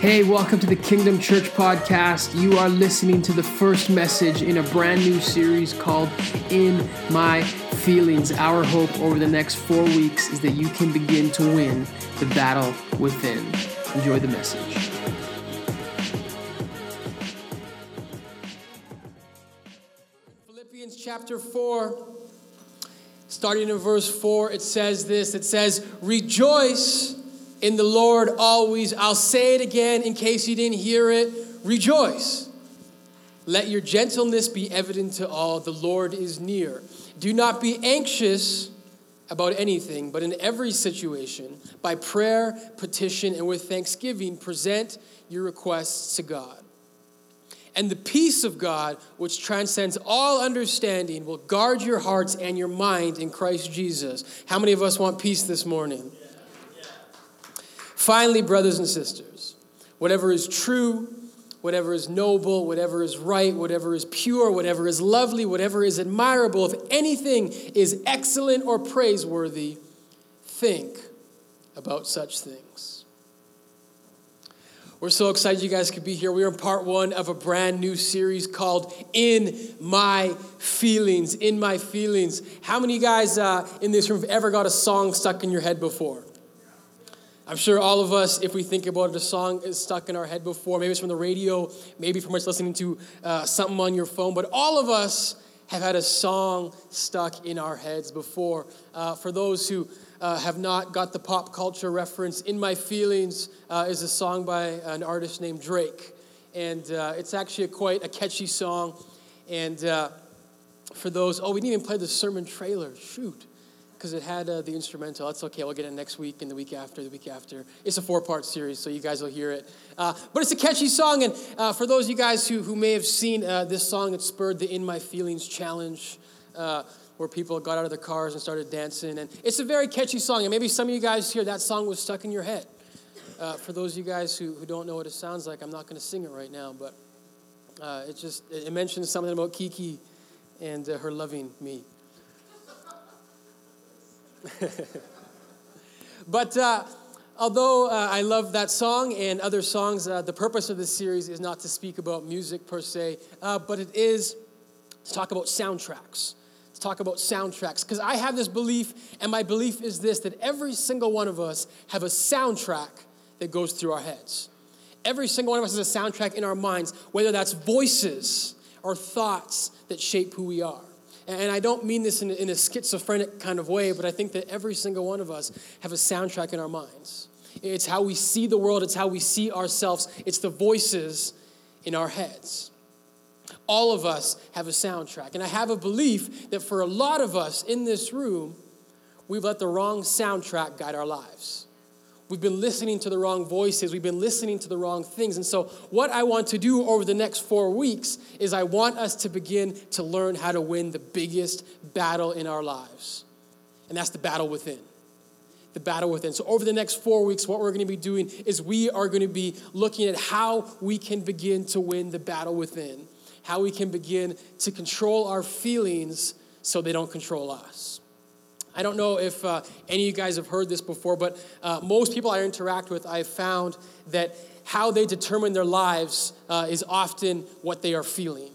Hey, welcome to the Kingdom Church podcast. You are listening to the first message in a brand new series called In My Feelings. Our hope over the next four weeks is that you can begin to win the battle within. Enjoy the message. Philippians chapter 4, starting in verse 4, it says this it says, Rejoice in the Lord always. I'll say it again in case you didn't hear it. Rejoice. Let your gentleness be evident to all. The Lord is near. Do not be anxious about anything, but in every situation, by prayer, petition, and with thanksgiving, present your requests to God. And the peace of God, which transcends all understanding, will guard your hearts and your mind in Christ Jesus. How many of us want peace this morning? Finally, brothers and sisters, whatever is true, whatever is noble, whatever is right, whatever is pure, whatever is lovely, whatever is admirable, if anything is excellent or praiseworthy, think about such things. We're so excited you guys could be here. We're in part one of a brand new series called In My Feelings. In My Feelings. How many of you guys uh, in this room have ever got a song stuck in your head before? I'm sure all of us, if we think about it, a song is stuck in our head before. Maybe it's from the radio, maybe from us listening to uh, something on your phone, but all of us have had a song stuck in our heads before. Uh, for those who uh, have not got the pop culture reference, In My Feelings uh, is a song by an artist named Drake. And uh, it's actually a quite a catchy song. And uh, for those, oh, we didn't even play the sermon trailer. Shoot because it had uh, the instrumental. That's okay. We'll get it next week and the week after, the week after. It's a four part series, so you guys will hear it. Uh, but it's a catchy song. And uh, for those of you guys who, who may have seen uh, this song, it spurred the In My Feelings challenge. Uh, where people got out of their cars and started dancing. And it's a very catchy song. And maybe some of you guys here, that song was stuck in your head. Uh, for those of you guys who, who don't know what it sounds like, I'm not going to sing it right now, but it just it mentions something about Kiki and her loving me. but uh, although uh, I love that song and other songs, uh, the purpose of this series is not to speak about music per se, uh, but it is to talk about soundtracks. To talk about soundtracks. Because I have this belief, and my belief is this that every single one of us have a soundtrack that goes through our heads. Every single one of us has a soundtrack in our minds, whether that's voices or thoughts that shape who we are. And I don't mean this in, in a schizophrenic kind of way, but I think that every single one of us have a soundtrack in our minds. It's how we see the world, it's how we see ourselves, it's the voices in our heads. All of us have a soundtrack. And I have a belief that for a lot of us in this room, we've let the wrong soundtrack guide our lives. We've been listening to the wrong voices. We've been listening to the wrong things. And so, what I want to do over the next four weeks is I want us to begin to learn how to win the biggest battle in our lives. And that's the battle within. The battle within. So, over the next four weeks, what we're going to be doing is we are going to be looking at how we can begin to win the battle within, how we can begin to control our feelings so they don't control us. I don't know if uh, any of you guys have heard this before, but uh, most people I interact with, I've found that how they determine their lives uh, is often what they are feeling.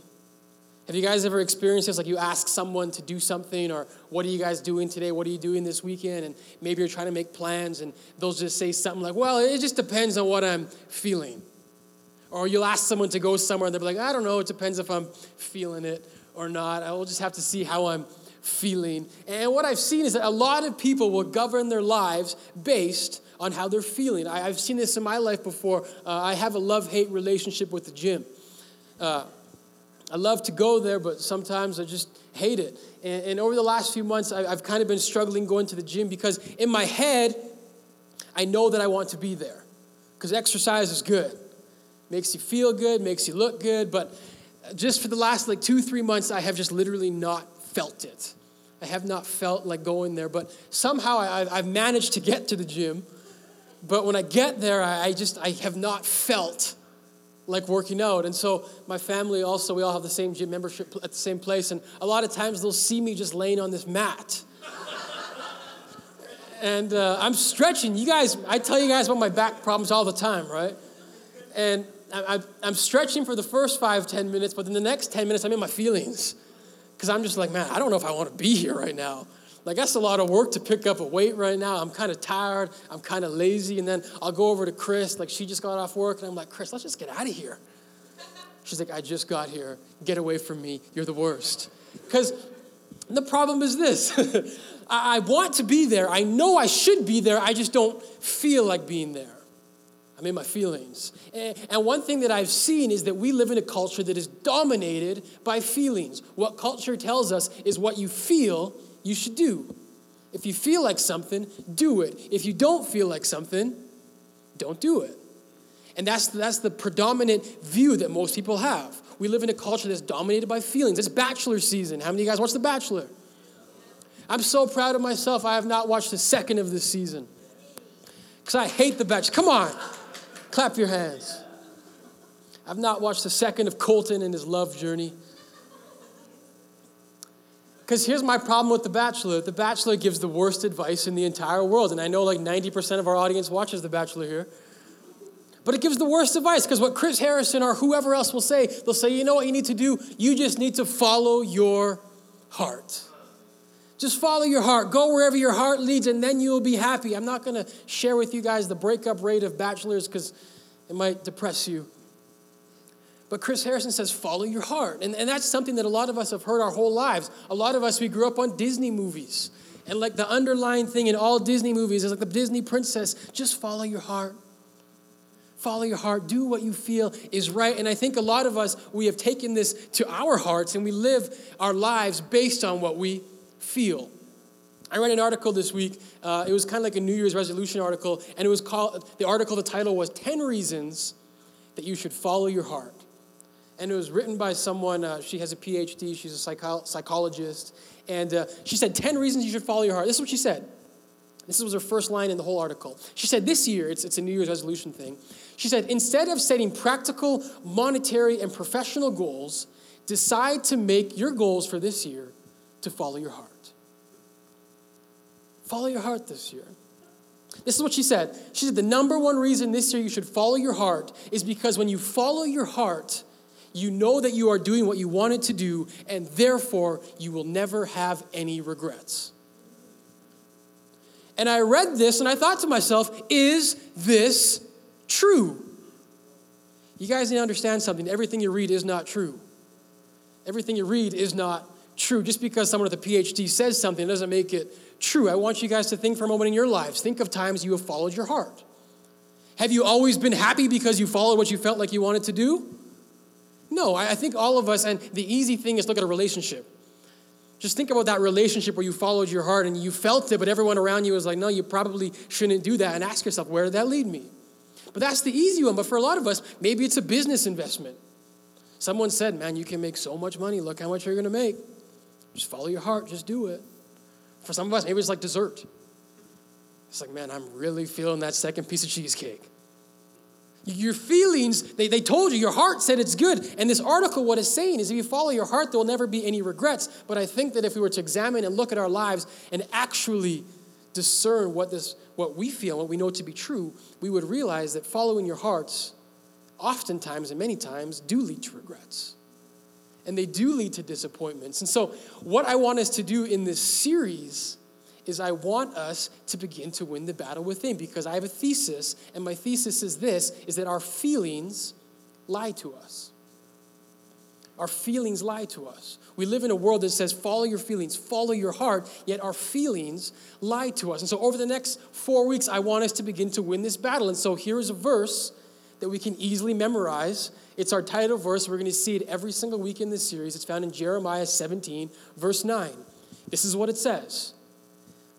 Have you guys ever experienced this? Like you ask someone to do something, or what are you guys doing today? What are you doing this weekend? And maybe you're trying to make plans, and they'll just say something like, well, it just depends on what I'm feeling. Or you'll ask someone to go somewhere, and they'll be like, I don't know, it depends if I'm feeling it or not. I will just have to see how I'm feeling. And what I've seen is that a lot of people will govern their lives based on how they're feeling. I, have seen this in my life before. Uh, I have a love hate relationship with the gym. Uh, I love to go there, but sometimes I just hate it. And, and over the last few months, I, I've kind of been struggling going to the gym because in my head, I know that I want to be there because exercise is good. Makes you feel good, makes you look good, but just for the last like two, three months, I have just literally not felt it. I have not felt like going there, but somehow I, have managed to get to the gym. But when I get there, I just I have not felt like working out. And so my family also, we all have the same gym membership at the same place. And a lot of times they'll see me just laying on this mat. and uh, I'm stretching. You guys, I tell you guys about my back problems all the time, right? And I, am stretching for the first five, ten minutes, but then the next 10 minutes, I'm in my feelings. Because I'm just like, man, I don't know if I want to be here right now. Like, that's a lot of work to pick up a weight right now. I'm kind of tired. I'm kind of lazy. And then I'll go over to Chris. Like, she just got off work. And I'm like, Chris, let's just get out of here. She's like, I just got here. Get away from me. You're the worst. Because the problem is this I want to be there. I know I should be there. I just don't feel like being there. I'm in my feelings. And one thing that I've seen is that we live in a culture that is dominated by feelings. What culture tells us is what you feel, you should do. If you feel like something, do it. If you don't feel like something, don't do it. And that's, that's the predominant view that most people have. We live in a culture that's dominated by feelings. It's bachelor season. How many of you guys watch The Bachelor? I'm so proud of myself. I have not watched a second of this season because I hate The Bachelor. Come on. Clap your hands. I've not watched a second of Colton and his love journey. Because here's my problem with The Bachelor The Bachelor gives the worst advice in the entire world. And I know like 90% of our audience watches The Bachelor here. But it gives the worst advice because what Chris Harrison or whoever else will say, they'll say, you know what you need to do? You just need to follow your heart. Just follow your heart. Go wherever your heart leads, and then you'll be happy. I'm not going to share with you guys the breakup rate of bachelors because it might depress you. But Chris Harrison says, follow your heart. And, and that's something that a lot of us have heard our whole lives. A lot of us, we grew up on Disney movies. And like the underlying thing in all Disney movies is like the Disney princess, just follow your heart. Follow your heart. Do what you feel is right. And I think a lot of us, we have taken this to our hearts and we live our lives based on what we feel. I read an article this week. Uh, it was kind of like a New Year's resolution article, and it was called the article. The title was "10 Reasons That You Should Follow Your Heart," and it was written by someone. Uh, she has a PhD. She's a psycho- psychologist, and uh, she said 10 reasons you should follow your heart. This is what she said. This was her first line in the whole article. She said, This year, it's, it's a New Year's resolution thing. She said, instead of setting practical, monetary, and professional goals, decide to make your goals for this year to follow your heart. Follow your heart this year. This is what she said. She said, The number one reason this year you should follow your heart is because when you follow your heart, you know that you are doing what you wanted to do, and therefore you will never have any regrets. And I read this and I thought to myself, is this true? You guys need to understand something. Everything you read is not true. Everything you read is not true. Just because someone with a PhD says something doesn't make it true. I want you guys to think for a moment in your lives. Think of times you have followed your heart. Have you always been happy because you followed what you felt like you wanted to do? No, I think all of us, and the easy thing is look at a relationship. Just think about that relationship where you followed your heart and you felt it, but everyone around you was like, no, you probably shouldn't do that. And ask yourself, where did that lead me? But that's the easy one. But for a lot of us, maybe it's a business investment. Someone said, man, you can make so much money. Look how much you're going to make. Just follow your heart, just do it. For some of us, maybe it's like dessert. It's like, man, I'm really feeling that second piece of cheesecake. Your feelings, they, they told you, your heart said it's good. And this article, what it's saying is if you follow your heart, there will never be any regrets. But I think that if we were to examine and look at our lives and actually discern what, this, what we feel, what we know to be true, we would realize that following your hearts, oftentimes and many times, do lead to regrets and they do lead to disappointments. And so, what I want us to do in this series is I want us to begin to win the battle within because I have a thesis, and my thesis is this is that our feelings lie to us. Our feelings lie to us. We live in a world that says, follow your feelings, follow your heart, yet our feelings lie to us. And so, over the next four weeks, I want us to begin to win this battle. And so, here is a verse that we can easily memorize it's our title verse. We're going to see it every single week in this series. It's found in Jeremiah 17, verse 9. This is what it says.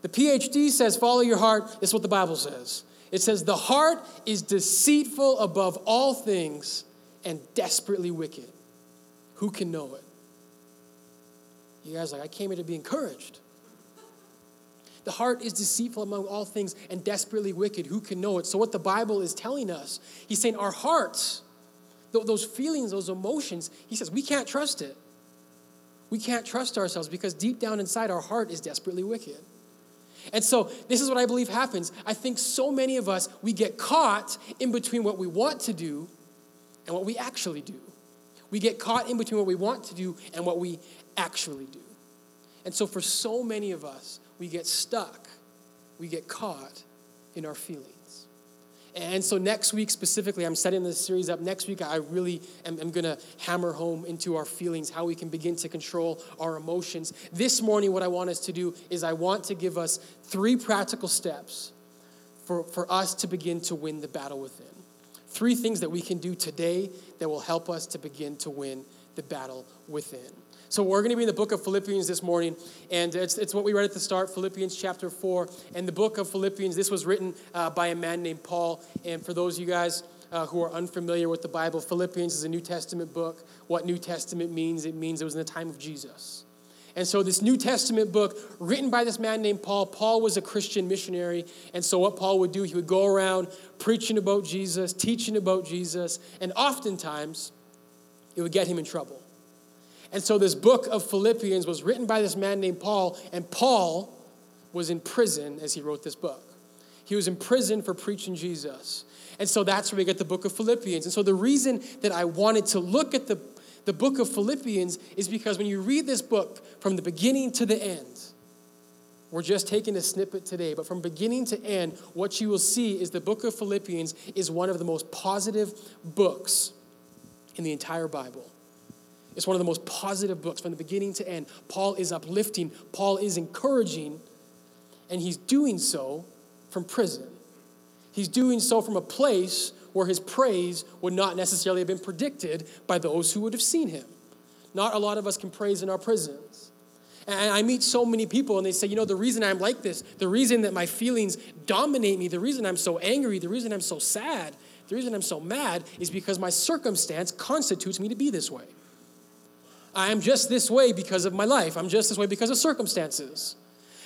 The PhD says, Follow your heart. This is what the Bible says. It says, The heart is deceitful above all things and desperately wicked. Who can know it? You guys like, I came here to be encouraged. The heart is deceitful among all things and desperately wicked. Who can know it? So, what the Bible is telling us, he's saying our hearts those feelings, those emotions, he says, we can't trust it. We can't trust ourselves because deep down inside our heart is desperately wicked. And so, this is what I believe happens. I think so many of us, we get caught in between what we want to do and what we actually do. We get caught in between what we want to do and what we actually do. And so, for so many of us, we get stuck, we get caught in our feelings. And so, next week specifically, I'm setting this series up. Next week, I really am, am going to hammer home into our feelings, how we can begin to control our emotions. This morning, what I want us to do is I want to give us three practical steps for, for us to begin to win the battle within. Three things that we can do today that will help us to begin to win the battle within. So we're going to be in the book of Philippians this morning, and it's, it's what we read at the start, Philippians chapter 4. And the book of Philippians, this was written uh, by a man named Paul. And for those of you guys uh, who are unfamiliar with the Bible, Philippians is a New Testament book. What New Testament means, it means it was in the time of Jesus. And so, this New Testament book, written by this man named Paul, Paul was a Christian missionary. And so, what Paul would do, he would go around preaching about Jesus, teaching about Jesus, and oftentimes it would get him in trouble. And so this book of Philippians was written by this man named Paul, and Paul was in prison as he wrote this book. He was in prison for preaching Jesus. And so that's where we get the book of Philippians. And so the reason that I wanted to look at the, the book of Philippians is because when you read this book from the beginning to the end, we're just taking a snippet today, but from beginning to end, what you will see is the book of Philippians is one of the most positive books in the entire Bible. It's one of the most positive books from the beginning to end. Paul is uplifting, Paul is encouraging, and he's doing so from prison. He's doing so from a place where his praise would not necessarily have been predicted by those who would have seen him. Not a lot of us can praise in our prisons. And I meet so many people and they say, you know, the reason I'm like this, the reason that my feelings dominate me, the reason I'm so angry, the reason I'm so sad, the reason I'm so mad is because my circumstance constitutes me to be this way. I'm just this way because of my life. I'm just this way because of circumstances.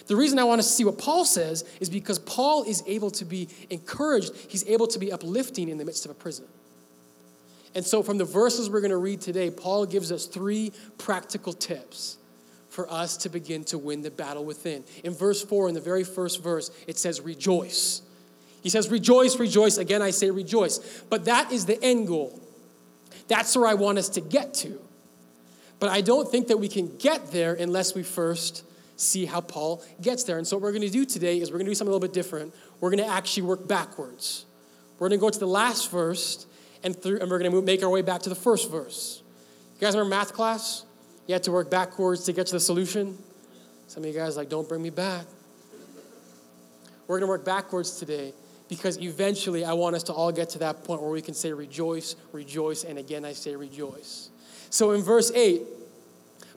The reason I want to see what Paul says is because Paul is able to be encouraged, he's able to be uplifting in the midst of a prison. And so, from the verses we're going to read today, Paul gives us three practical tips for us to begin to win the battle within. In verse 4, in the very first verse, it says, Rejoice. He says, Rejoice, rejoice. Again, I say rejoice. But that is the end goal. That's where I want us to get to. But I don't think that we can get there unless we first see how Paul gets there. And so, what we're going to do today is we're going to do something a little bit different. We're going to actually work backwards. We're going to go to the last verse, and, through, and we're going to make our way back to the first verse. You guys remember math class? You had to work backwards to get to the solution. Some of you guys like, don't bring me back. We're going to work backwards today because eventually I want us to all get to that point where we can say rejoice, rejoice, and again I say rejoice. So in verse 8,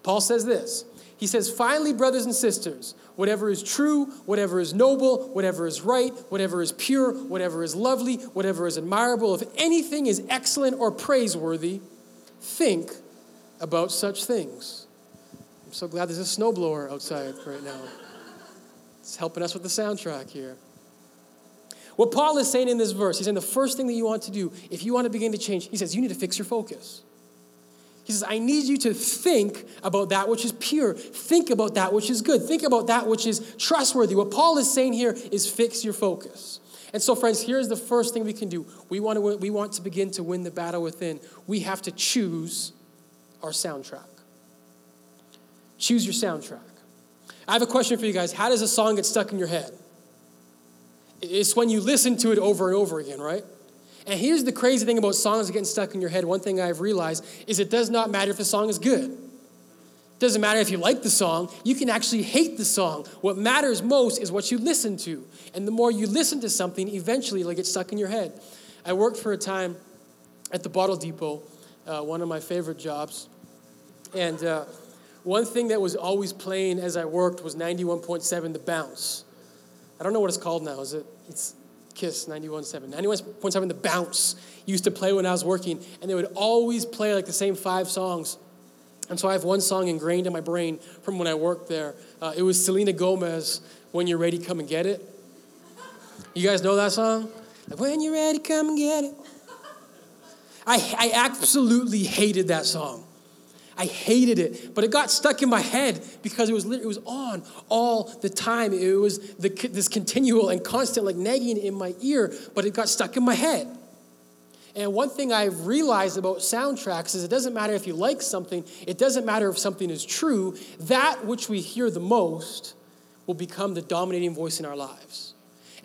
Paul says this. He says, Finally, brothers and sisters, whatever is true, whatever is noble, whatever is right, whatever is pure, whatever is lovely, whatever is admirable, if anything is excellent or praiseworthy, think about such things. I'm so glad there's a snowblower outside right now. It's helping us with the soundtrack here. What Paul is saying in this verse, he's saying the first thing that you want to do, if you want to begin to change, he says, you need to fix your focus. He says, I need you to think about that which is pure. Think about that which is good. Think about that which is trustworthy. What Paul is saying here is fix your focus. And so, friends, here's the first thing we can do. We want to, we want to begin to win the battle within. We have to choose our soundtrack. Choose your soundtrack. I have a question for you guys. How does a song get stuck in your head? It's when you listen to it over and over again, right? And here's the crazy thing about songs getting stuck in your head. One thing I've realized is it does not matter if the song is good. It doesn't matter if you like the song, you can actually hate the song. What matters most is what you listen to. And the more you listen to something, eventually it'll get stuck in your head. I worked for a time at the Bottle Depot, uh, one of my favorite jobs. And uh, one thing that was always playing as I worked was 91.7 The Bounce. I don't know what it's called now. Is it? It's Kiss 91.7. 91.7 The Bounce used to play when I was working, and they would always play like the same five songs. And so I have one song ingrained in my brain from when I worked there. Uh, it was Selena Gomez, When You're Ready, Come and Get It. You guys know that song? Like, when you're ready, come and get it. I, I absolutely hated that song. I hated it, but it got stuck in my head because it was it was on all the time. It was the, this continual and constant like nagging in my ear, but it got stuck in my head. And one thing I've realized about soundtracks is it doesn't matter if you like something, it doesn't matter if something is true, that which we hear the most will become the dominating voice in our lives.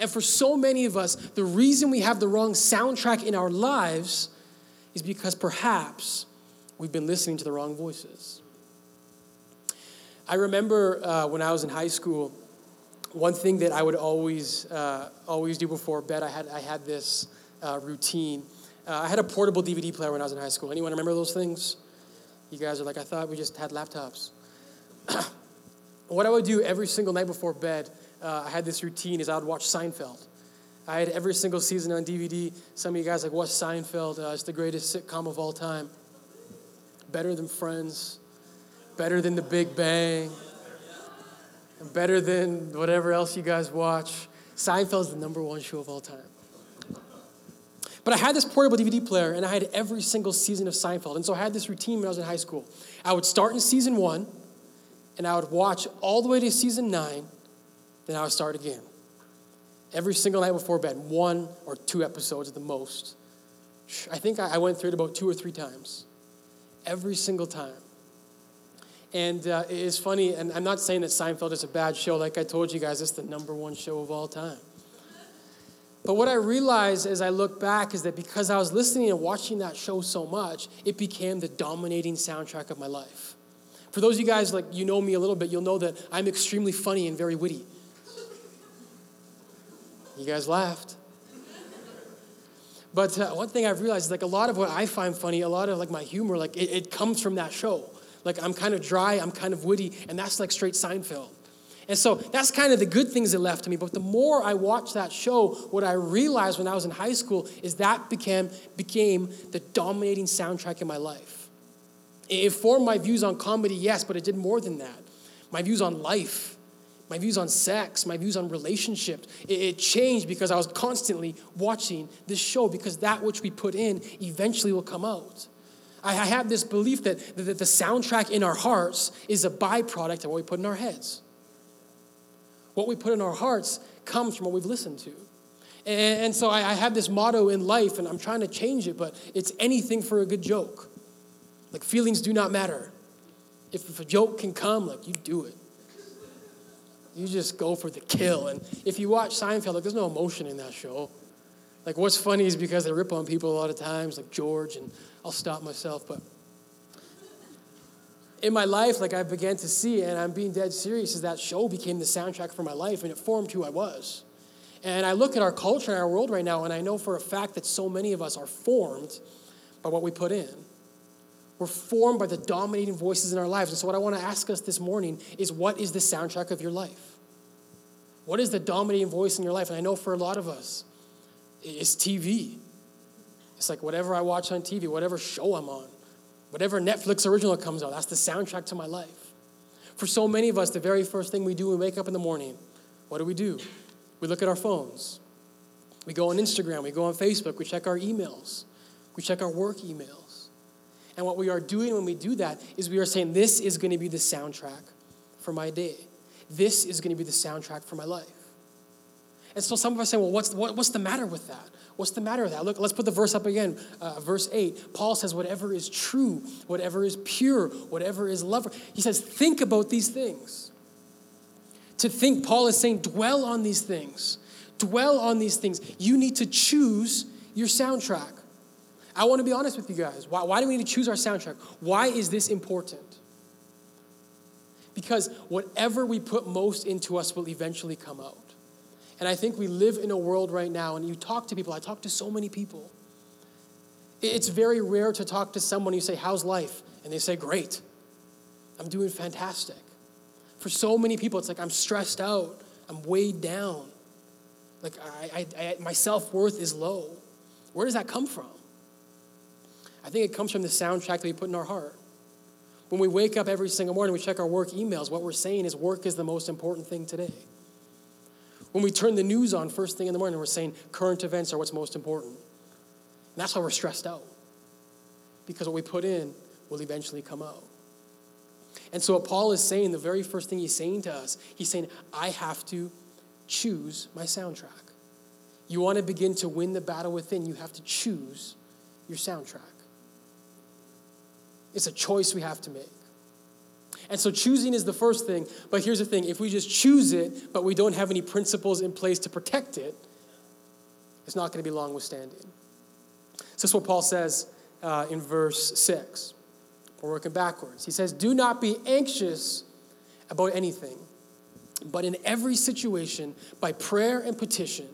And for so many of us, the reason we have the wrong soundtrack in our lives is because perhaps we've been listening to the wrong voices. I remember uh, when I was in high school, one thing that I would always, uh, always do before bed, I had, I had this uh, routine. Uh, I had a portable DVD player when I was in high school. Anyone remember those things? You guys are like, I thought we just had laptops. what I would do every single night before bed, uh, I had this routine, is I would watch Seinfeld. I had every single season on DVD. Some of you guys like, what's Seinfeld? Uh, it's the greatest sitcom of all time. Better than Friends better than The Big Bang, better than whatever else you guys watch. Seinfeld's the number one show of all time. But I had this portable DVD player and I had every single season of Seinfeld. And so I had this routine when I was in high school. I would start in season one and I would watch all the way to season nine, then I would start again. Every single night before bed, one or two episodes at the most. I think I went through it about two or three times. Every single time. And uh, it's funny, and I'm not saying that Seinfeld is a bad show. Like I told you guys, it's the number one show of all time. But what I realized as I look back is that because I was listening and watching that show so much, it became the dominating soundtrack of my life. For those of you guys, like you know me a little bit, you'll know that I'm extremely funny and very witty. You guys laughed. But uh, one thing I've realized is like a lot of what I find funny, a lot of like my humor, like it, it comes from that show. Like I'm kind of dry, I'm kind of witty, and that's like straight Seinfeld. And so that's kind of the good things that left to me. But the more I watched that show, what I realized when I was in high school is that became, became the dominating soundtrack in my life. It formed my views on comedy, yes, but it did more than that. My views on life, my views on sex, my views on relationships. It, changed because I was constantly watching this show because that which we put in eventually will come out. I have this belief that, that the soundtrack in our hearts is a byproduct of what we put in our heads. What we put in our hearts comes from what we've listened to. And, and so I, I have this motto in life, and I'm trying to change it, but it's anything for a good joke. Like, feelings do not matter. If, if a joke can come, like, you do it. You just go for the kill. And if you watch Seinfeld, like, there's no emotion in that show. Like, what's funny is because they rip on people a lot of times, like George, and I'll stop myself. But in my life, like I began to see, and I'm being dead serious, is that show became the soundtrack for my life, and it formed who I was. And I look at our culture and our world right now, and I know for a fact that so many of us are formed by what we put in. We're formed by the dominating voices in our lives. And so, what I want to ask us this morning is what is the soundtrack of your life? What is the dominating voice in your life? And I know for a lot of us, it's TV. It's like whatever I watch on TV, whatever show I'm on, whatever Netflix original comes out, that's the soundtrack to my life. For so many of us, the very first thing we do when we wake up in the morning, what do we do? We look at our phones. We go on Instagram, we go on Facebook, we check our emails, we check our work emails. And what we are doing when we do that is we are saying, This is going to be the soundtrack for my day. This is going to be the soundtrack for my life. And so some of us say, well, what's, what, what's the matter with that? What's the matter with that? Look, let's put the verse up again. Uh, verse 8. Paul says, whatever is true, whatever is pure, whatever is lovely. He says, think about these things. To think, Paul is saying, dwell on these things. Dwell on these things. You need to choose your soundtrack. I want to be honest with you guys. Why, why do we need to choose our soundtrack? Why is this important? Because whatever we put most into us will eventually come out. And I think we live in a world right now, and you talk to people, I talk to so many people. It's very rare to talk to someone, you say, How's life? And they say, Great. I'm doing fantastic. For so many people, it's like, I'm stressed out, I'm weighed down. Like, I, I, I my self worth is low. Where does that come from? I think it comes from the soundtrack that we put in our heart. When we wake up every single morning, we check our work emails. What we're saying is work is the most important thing today. When we turn the news on first thing in the morning, we're saying current events are what's most important. And that's why we're stressed out. Because what we put in will eventually come out. And so, what Paul is saying, the very first thing he's saying to us, he's saying, I have to choose my soundtrack. You want to begin to win the battle within, you have to choose your soundtrack. It's a choice we have to make. And so choosing is the first thing, but here's the thing if we just choose it, but we don't have any principles in place to protect it, it's not going to be long withstanding. So this is what Paul says uh, in verse 6. We're working backwards. He says, Do not be anxious about anything, but in every situation, by prayer and petition,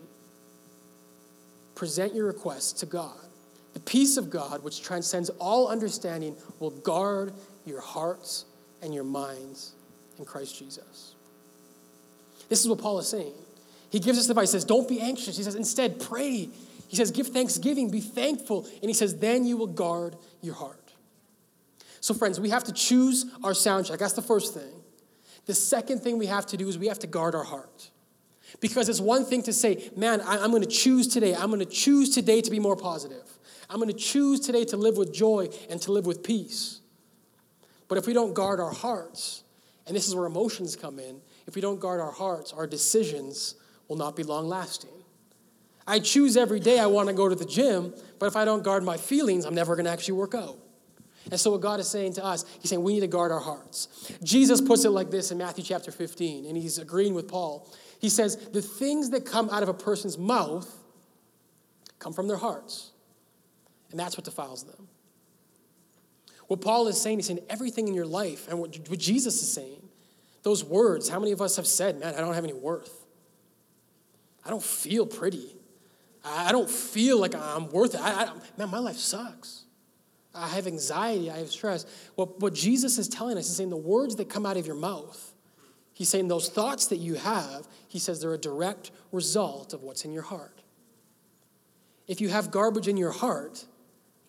present your requests to God. The peace of God, which transcends all understanding, will guard your hearts and your minds in Christ Jesus. This is what Paul is saying. He gives us the advice. He says, Don't be anxious. He says, Instead, pray. He says, Give thanksgiving, be thankful. And he says, Then you will guard your heart. So, friends, we have to choose our soundtrack. That's the first thing. The second thing we have to do is we have to guard our heart. Because it's one thing to say, man, I, am going to choose today. I'm going to choose today to be more positive. I'm going to choose today to live with joy and to live with peace. But if we don't guard our hearts, and this is where emotions come in, if we don't guard our hearts, our decisions will not be long lasting. I choose every day I want to go to the gym, but if I don't guard my feelings, I'm never going to actually work out. And so, what God is saying to us, He's saying we need to guard our hearts. Jesus puts it like this in Matthew chapter 15, and he's agreeing with Paul. He says, The things that come out of a person's mouth come from their hearts, and that's what defiles them. What Paul is saying, he's saying everything in your life, and what, what Jesus is saying, those words, how many of us have said, Man, I don't have any worth? I don't feel pretty. I don't feel like I'm worth it. I, I, man, my life sucks. I have anxiety, I have stress. What, what Jesus is telling us is saying the words that come out of your mouth, he's saying those thoughts that you have, he says they're a direct result of what's in your heart. If you have garbage in your heart,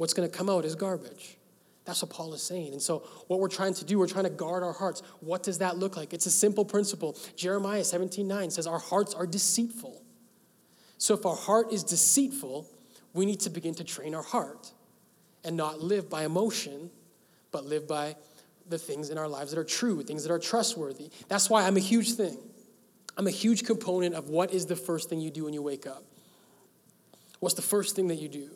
what's going to come out is garbage. That's what Paul is saying. And so, what we're trying to do, we're trying to guard our hearts. What does that look like? It's a simple principle. Jeremiah 17 9 says, Our hearts are deceitful. So, if our heart is deceitful, we need to begin to train our heart and not live by emotion, but live by the things in our lives that are true, things that are trustworthy. That's why I'm a huge thing. I'm a huge component of what is the first thing you do when you wake up. What's the first thing that you do?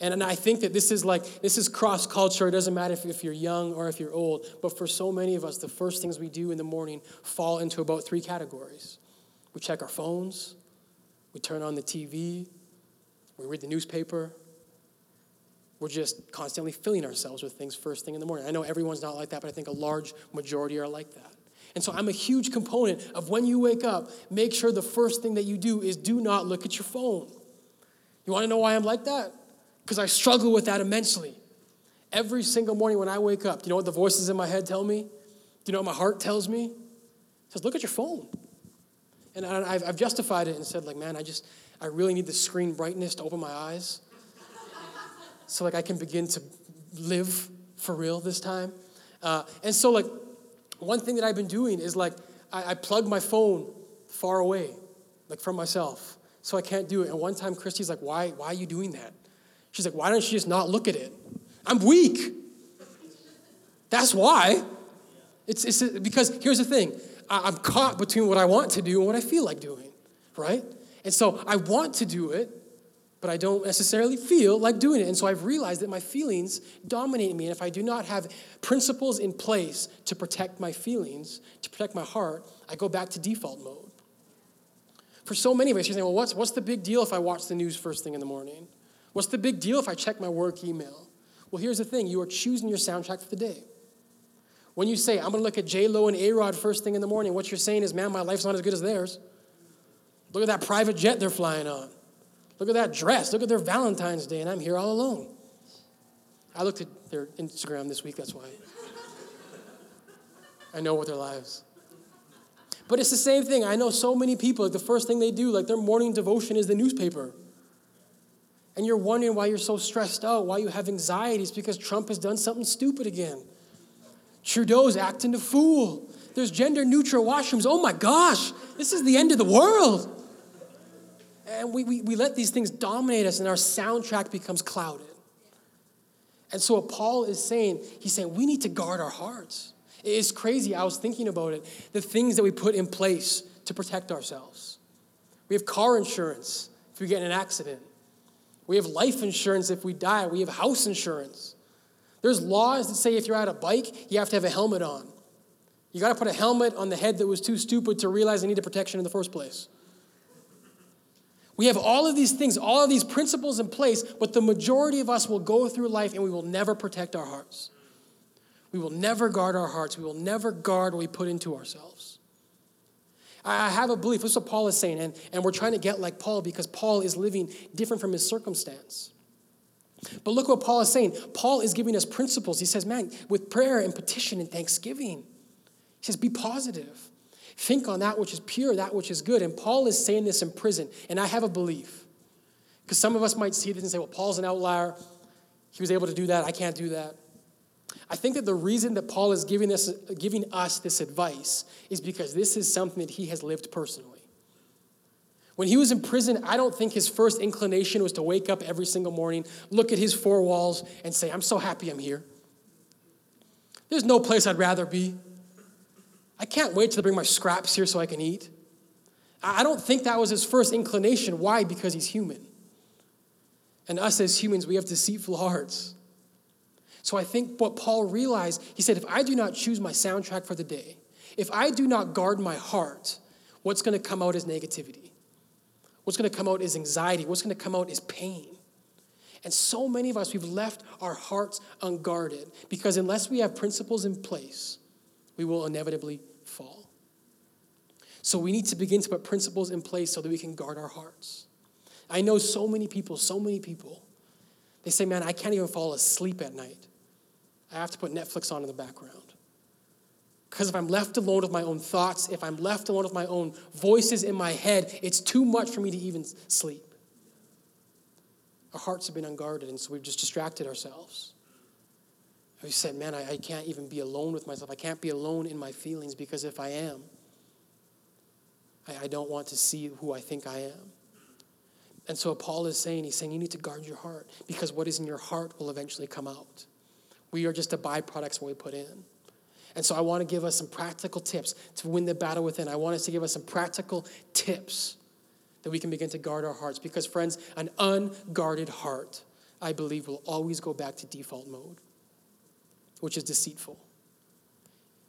And, and I think that this is like, this is cross culture. It doesn't matter if, if you're young or if you're old. But for so many of us, the first things we do in the morning fall into about three categories. We check our phones, we turn on the TV, we read the newspaper, we're just constantly filling ourselves with things first thing in the morning. I know everyone's not like that, but I think a large majority are like that. And so I'm a huge component of when you wake up, make sure the first thing that you do is do not look at your phone. You want to know why I'm like that? Because I struggle with that immensely. Every single morning when I wake up, do you know what the voices in my head tell me? Do you know what my heart tells me? It says, look at your phone. And I've justified it and said, like, man, I just, I really need the screen brightness to open my eyes so like I can begin to live for real this time. Uh, and so like one thing that I've been doing is like I, I plug my phone far away, like from myself, so I can't do it. And one time Christy's like, "Why? Why are you doing that?" She's like, "Why don't you just not look at it?" I'm weak. That's why. It's, it's because here's the thing I, I'm caught between what I want to do and what I feel like doing, right? And so I want to do it, but I don't necessarily feel like doing it. And so I've realized that my feelings dominate me. And if I do not have principles in place to protect my feelings, to protect my heart, I go back to default mode. For so many of us, you're saying, well, what's, what's the big deal if I watch the news first thing in the morning? What's the big deal if I check my work email? Well, here's the thing you are choosing your soundtrack for the day. When you say, I'm going to look at J Lo and A Rod first thing in the morning, what you're saying is, man, my life's not as good as theirs. Look at that private jet they're flying on. Look at that dress. Look at their Valentine's Day, and I'm here all alone. I looked at their Instagram this week, that's why. I know what their lives. But it's the same thing. I know so many people, the first thing they do, like their morning devotion is the newspaper. And you're wondering why you're so stressed out, why you have anxieties because Trump has done something stupid again. Trudeau's acting a fool. There's gender neutral washrooms. Oh my gosh, this is the end of the world. And we, we, we let these things dominate us, and our soundtrack becomes clouded. And so, what Paul is saying, he's saying we need to guard our hearts. It's crazy. I was thinking about it. The things that we put in place to protect ourselves. We have car insurance if we get in an accident. We have life insurance if we die. We have house insurance. There's laws that say if you're on a bike, you have to have a helmet on. You got to put a helmet on the head that was too stupid to realize they needed protection in the first place. We have all of these things, all of these principles in place, but the majority of us will go through life and we will never protect our hearts. We will never guard our hearts. We will never guard what we put into ourselves. I have a belief, this is what Paul is saying, and, and we're trying to get like Paul because Paul is living different from his circumstance. But look what Paul is saying. Paul is giving us principles. He says, man, with prayer and petition and thanksgiving, he says, be positive. Think on that which is pure, that which is good. And Paul is saying this in prison. And I have a belief. Because some of us might see this and say, well, Paul's an outlier. He was able to do that. I can't do that. I think that the reason that Paul is giving, this, giving us this advice is because this is something that he has lived personally. When he was in prison, I don't think his first inclination was to wake up every single morning, look at his four walls, and say, I'm so happy I'm here. There's no place I'd rather be. I can't wait they bring my scraps here so I can eat. I don't think that was his first inclination. Why? Because he's human. And us as humans, we have deceitful hearts. So I think what Paul realized, he said, if I do not choose my soundtrack for the day, if I do not guard my heart, what's going to come out is negativity. What's going to come out is anxiety. What's going to come out is pain. And so many of us, we've left our hearts unguarded because unless we have principles in place, we will inevitably fall. So we need to begin to put principles in place so that we can guard our hearts. I know so many people, so many people, they say, man, I can't even fall asleep at night. I have to put Netflix on in the background. Because if I'm left alone with my own thoughts, if I'm left alone with my own voices in my head, it's too much for me to even sleep. Our hearts have been unguarded, and so we've just distracted ourselves. We said, man, I, I can't even be alone with myself. I can't be alone in my feelings because if I am, I, I don't want to see who I think I am. And so Paul is saying, he's saying you need to guard your heart because what is in your heart will eventually come out. We are just a byproduct of what we put in. And so I want to give us some practical tips to win the battle within. I want us to give us some practical tips that we can begin to guard our hearts. Because, friends, an unguarded heart, I believe, will always go back to default mode, which is deceitful.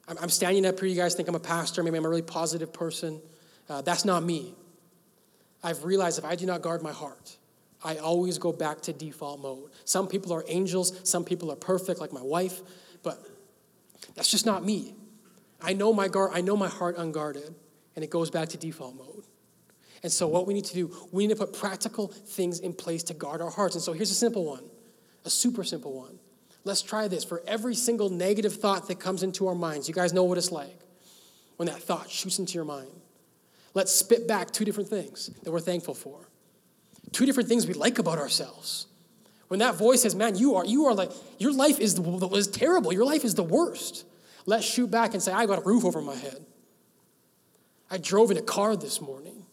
I'm standing up here, you guys think I'm a pastor, maybe I'm a really positive person. Uh, that's not me. I've realized if I do not guard my heart, I always go back to default mode. Some people are angels, some people are perfect, like my wife, but that's just not me. I know my guard, I know my heart unguarded, and it goes back to default mode. And so, what we need to do, we need to put practical things in place to guard our hearts. And so, here's a simple one, a super simple one. Let's try this. For every single negative thought that comes into our minds, you guys know what it's like when that thought shoots into your mind. Let's spit back two different things that we're thankful for two different things we like about ourselves. When that voice says, man, you are, you are like, your life is, is terrible. Your life is the worst. Let's shoot back and say, I got a roof over my head. I drove in a car this morning.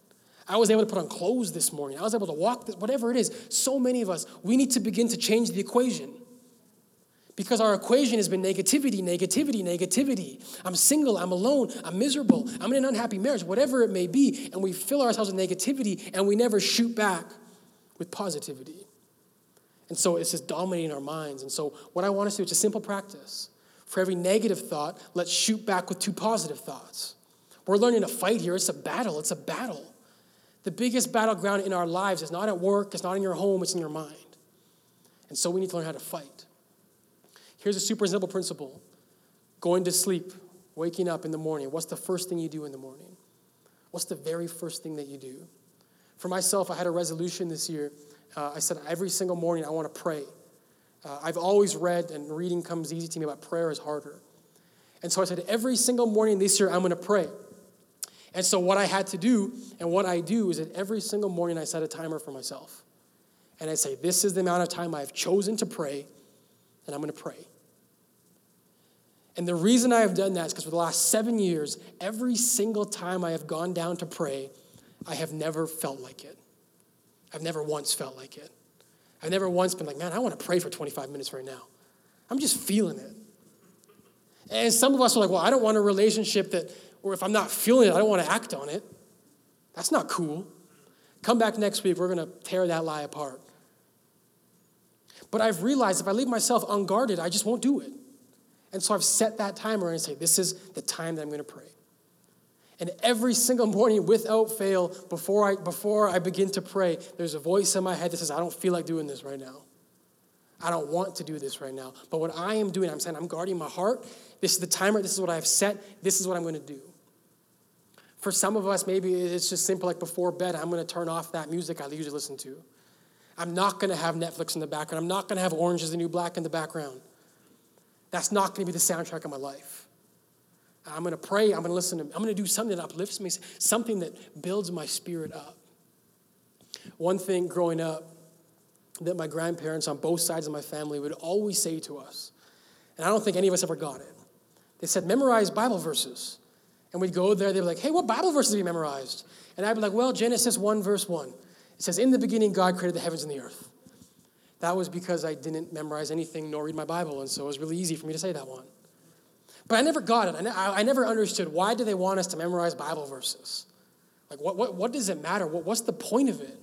I was able to put on clothes this morning. I was able to walk, this, whatever it is. So many of us, we need to begin to change the equation. Because our equation has been negativity, negativity, negativity. I'm single, I'm alone, I'm miserable, I'm in an unhappy marriage, whatever it may be. And we fill ourselves with negativity and we never shoot back with positivity. And so it's just dominating our minds. And so, what I want us to do, it's a simple practice. For every negative thought, let's shoot back with two positive thoughts. We're learning to fight here. It's a battle. It's a battle. The biggest battleground in our lives is not at work, it's not in your home, it's in your mind. And so we need to learn how to fight. Here's a super simple principle going to sleep, waking up in the morning. What's the first thing you do in the morning? What's the very first thing that you do? For myself, I had a resolution this year. Uh, I said every single morning I want to pray. Uh, I've always read, and reading comes easy to me, but prayer is harder. And so I said every single morning this year I'm going to pray. And so what I had to do, and what I do, is that every single morning I set a timer for myself. And I say, This is the amount of time I've chosen to pray, and I'm going to pray. And the reason I have done that is because for the last seven years, every single time I have gone down to pray, I have never felt like it. I've never once felt like it. I've never once been like, man, I want to pray for 25 minutes right now. I'm just feeling it. And some of us are like, well, I don't want a relationship that, or if I'm not feeling it, I don't want to act on it. That's not cool. Come back next week, we're going to tear that lie apart. But I've realized if I leave myself unguarded, I just won't do it. And so I've set that timer and say, this is the time that I'm going to pray. And every single morning, without fail, before I, before I begin to pray, there's a voice in my head that says, I don't feel like doing this right now. I don't want to do this right now. But what I am doing, I'm saying, I'm guarding my heart. This is the timer. This is what I have set. This is what I'm going to do. For some of us, maybe it's just simple, like before bed, I'm going to turn off that music I usually listen to. I'm not going to have Netflix in the background. I'm not going to have Orange is the New Black in the background. That's not going to be the soundtrack of my life. I'm going to pray. I'm going to listen to, I'm going to do something that uplifts me, something that builds my spirit up. One thing growing up that my grandparents on both sides of my family would always say to us, and I don't think any of us ever got it. They said, memorize Bible verses. And we'd go there, they'd be like, hey, what Bible verses have you memorized? And I'd be like, well, Genesis 1, verse 1. It says, In the beginning, God created the heavens and the earth. That was because I didn't memorize anything nor read my Bible, and so it was really easy for me to say that one. But I never got it. I, ne- I never understood why do they want us to memorize Bible verses? Like, what, what, what does it matter? What, what's the point of it?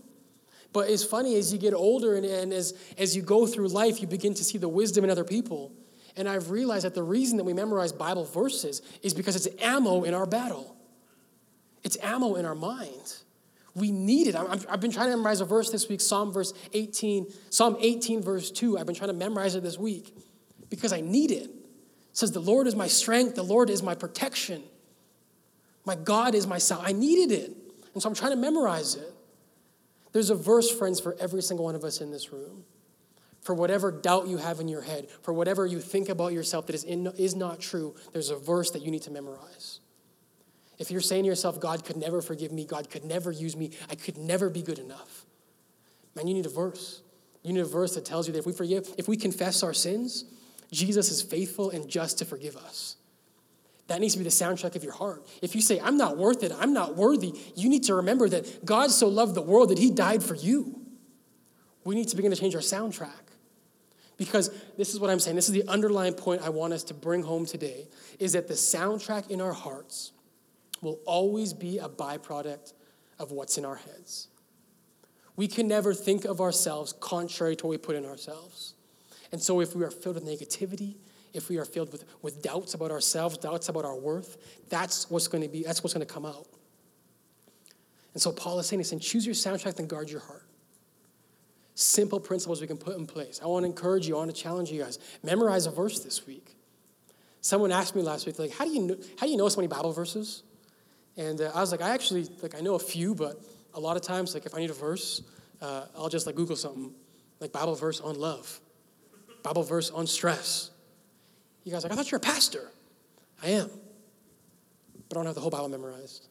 But it's funny, as you get older and, and as, as you go through life, you begin to see the wisdom in other people. And I've realized that the reason that we memorize Bible verses is because it's ammo in our battle, it's ammo in our mind. We need it. i have been trying to memorize a verse this week, Psalm verse 18, Psalm 18, verse 2. I've been trying to memorize it this week because I need it. Says, The Lord is my strength, the Lord is my protection. My God is my sound. I needed it. And so I'm trying to memorize it. There's a verse, friends, for every single one of us in this room. For whatever doubt you have in your head, for whatever you think about yourself that is, in, is not true, there's a verse that you need to memorize. If you're saying to yourself, God could never forgive me, God could never use me, I could never be good enough, man, you need a verse. You need a verse that tells you that if we forgive, if we confess our sins, Jesus is faithful and just to forgive us. That needs to be the soundtrack of your heart. If you say, I'm not worth it, I'm not worthy, you need to remember that God so loved the world that he died for you. We need to begin to change our soundtrack. Because this is what I'm saying, this is the underlying point I want us to bring home today is that the soundtrack in our hearts will always be a byproduct of what's in our heads. We can never think of ourselves contrary to what we put in ourselves. And so, if we are filled with negativity, if we are filled with, with doubts about ourselves, doubts about our worth, that's what's going to be, that's what's going to come out. And so Paul is saying, he's saying, choose your soundtrack and guard your heart. Simple principles we can put in place. I want to encourage you, I want to challenge you guys. Memorize a verse this week. Someone asked me last week, like, how do you know, how do you know so many Bible verses? And uh, I was like, I actually, like, I know a few, but a lot of times, like, if I need a verse, uh, I'll just, like, Google something, like Bible verse on love, Bible verse on stress. You guys like, I thought you're a pastor. I am. But I don't have the whole Bible memorized.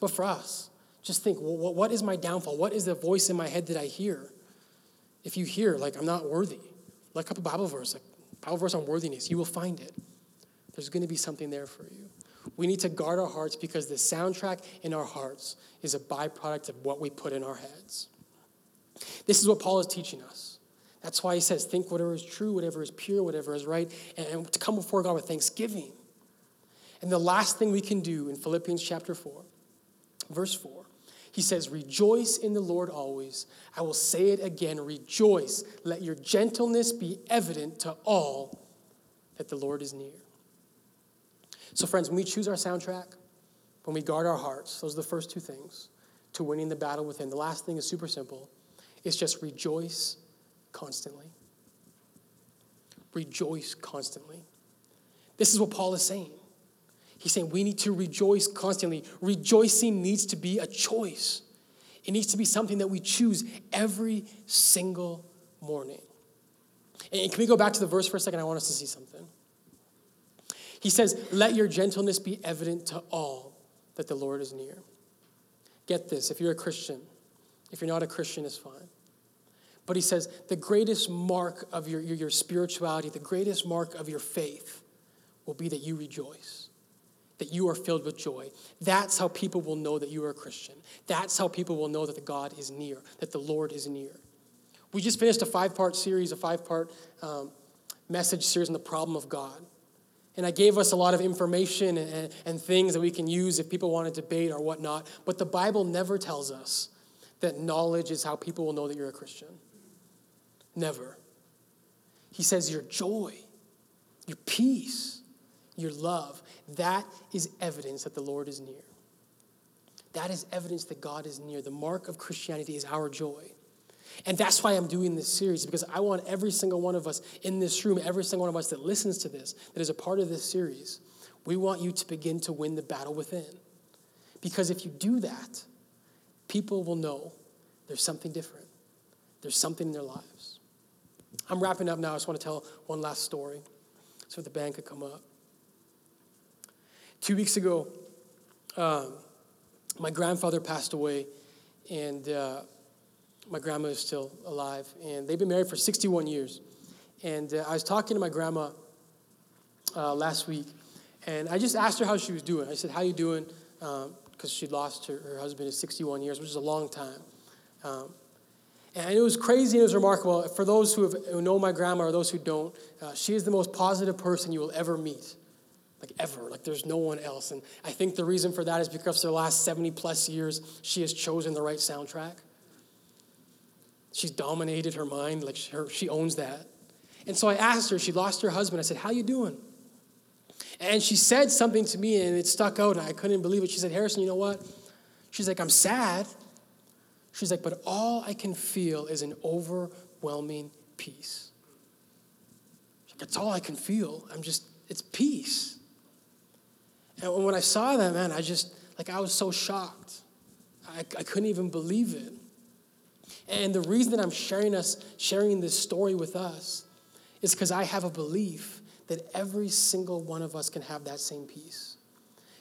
But for us, just think, what is my downfall? What is the voice in my head that I hear? If you hear, like, I'm not worthy, look up a Bible verse, like Bible verse on worthiness, you will find it. There's going to be something there for you. We need to guard our hearts because the soundtrack in our hearts is a byproduct of what we put in our heads. This is what Paul is teaching us. That's why he says, think whatever is true, whatever is pure, whatever is right, and to come before God with thanksgiving. And the last thing we can do in Philippians chapter 4, verse 4, he says, Rejoice in the Lord always. I will say it again, rejoice. Let your gentleness be evident to all that the Lord is near. So, friends, when we choose our soundtrack, when we guard our hearts, those are the first two things to winning the battle within. The last thing is super simple it's just rejoice constantly. Rejoice constantly. This is what Paul is saying. He's saying we need to rejoice constantly. Rejoicing needs to be a choice, it needs to be something that we choose every single morning. And can we go back to the verse for a second? I want us to see something. He says, Let your gentleness be evident to all that the Lord is near. Get this if you're a Christian, if you're not a Christian, it's fine. But he says, the greatest mark of your, your, your, spirituality, the greatest mark of your faith will be that you rejoice, that you are filled with joy. That's how people will know that you are a Christian. That's how people will know that the God is near, that the Lord is near. We just finished a five part series, a five part um, message series on the problem of God. And I gave us a lot of information and, and things that we can use if people want to debate or whatnot. But the Bible never tells us that knowledge is how people will know that you're a Christian. Never. He says, Your joy, your peace, your love, that is evidence that the Lord is near. That is evidence that God is near. The mark of Christianity is our joy. And that's why I'm doing this series, because I want every single one of us in this room, every single one of us that listens to this, that is a part of this series, we want you to begin to win the battle within. Because if you do that, people will know there's something different, there's something in their lives. I'm wrapping up now. I just want to tell one last story so the band could come up. Two weeks ago, um, my grandfather passed away, and uh, my grandma is still alive, and they've been married for 61 years. And uh, I was talking to my grandma uh, last week, and I just asked her how she was doing. I said, "How you doing?" Because um, she lost her, her, husband in 61 years, which is a long time. Um, and it was crazy and it was remarkable. For those who, have, who know my grandma or those who don't, uh, she is the most positive person you will ever meet. Like, ever. Like, there's no one else. And I think the reason for that is because for the last 70 plus years, she has chosen the right soundtrack. She's dominated her mind, like her, she owns that. And so I asked her, she lost her husband. I said, How you doing? And she said something to me and it stuck out and I couldn't believe it. She said, Harrison, you know what? She's like, I'm sad. She's like, but all I can feel is an overwhelming peace. Like, That's all I can feel. I'm just, it's peace. And when I saw that, man, I just, like, I was so shocked. I, I couldn't even believe it. And the reason that I'm sharing us, sharing this story with us, is because I have a belief that every single one of us can have that same peace.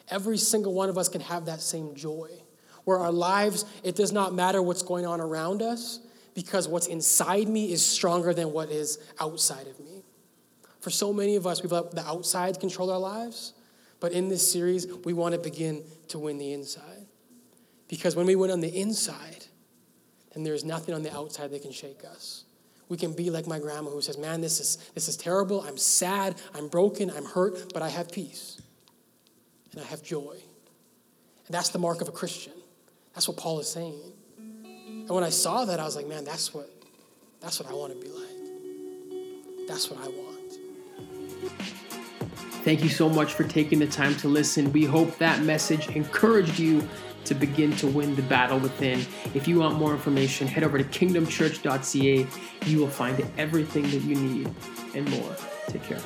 Every single one of us can have that same joy. Where our lives, it does not matter what's going on around us, because what's inside me is stronger than what is outside of me. For so many of us, we've let the outside control our lives, but in this series, we want to begin to win the inside. Because when we win on the inside, then there is nothing on the outside that can shake us. We can be like my grandma who says, Man, this is, this is terrible. I'm sad. I'm broken. I'm hurt, but I have peace. And I have joy. And that's the mark of a Christian. That's what Paul is saying. And when I saw that, I was like, Man, that's what, that's what I want to be like. That's what I want. Thank you so much for taking the time to listen. We hope that message encouraged you to begin to win the battle within. If you want more information, head over to kingdomchurch.ca. You will find everything that you need and more. Take care.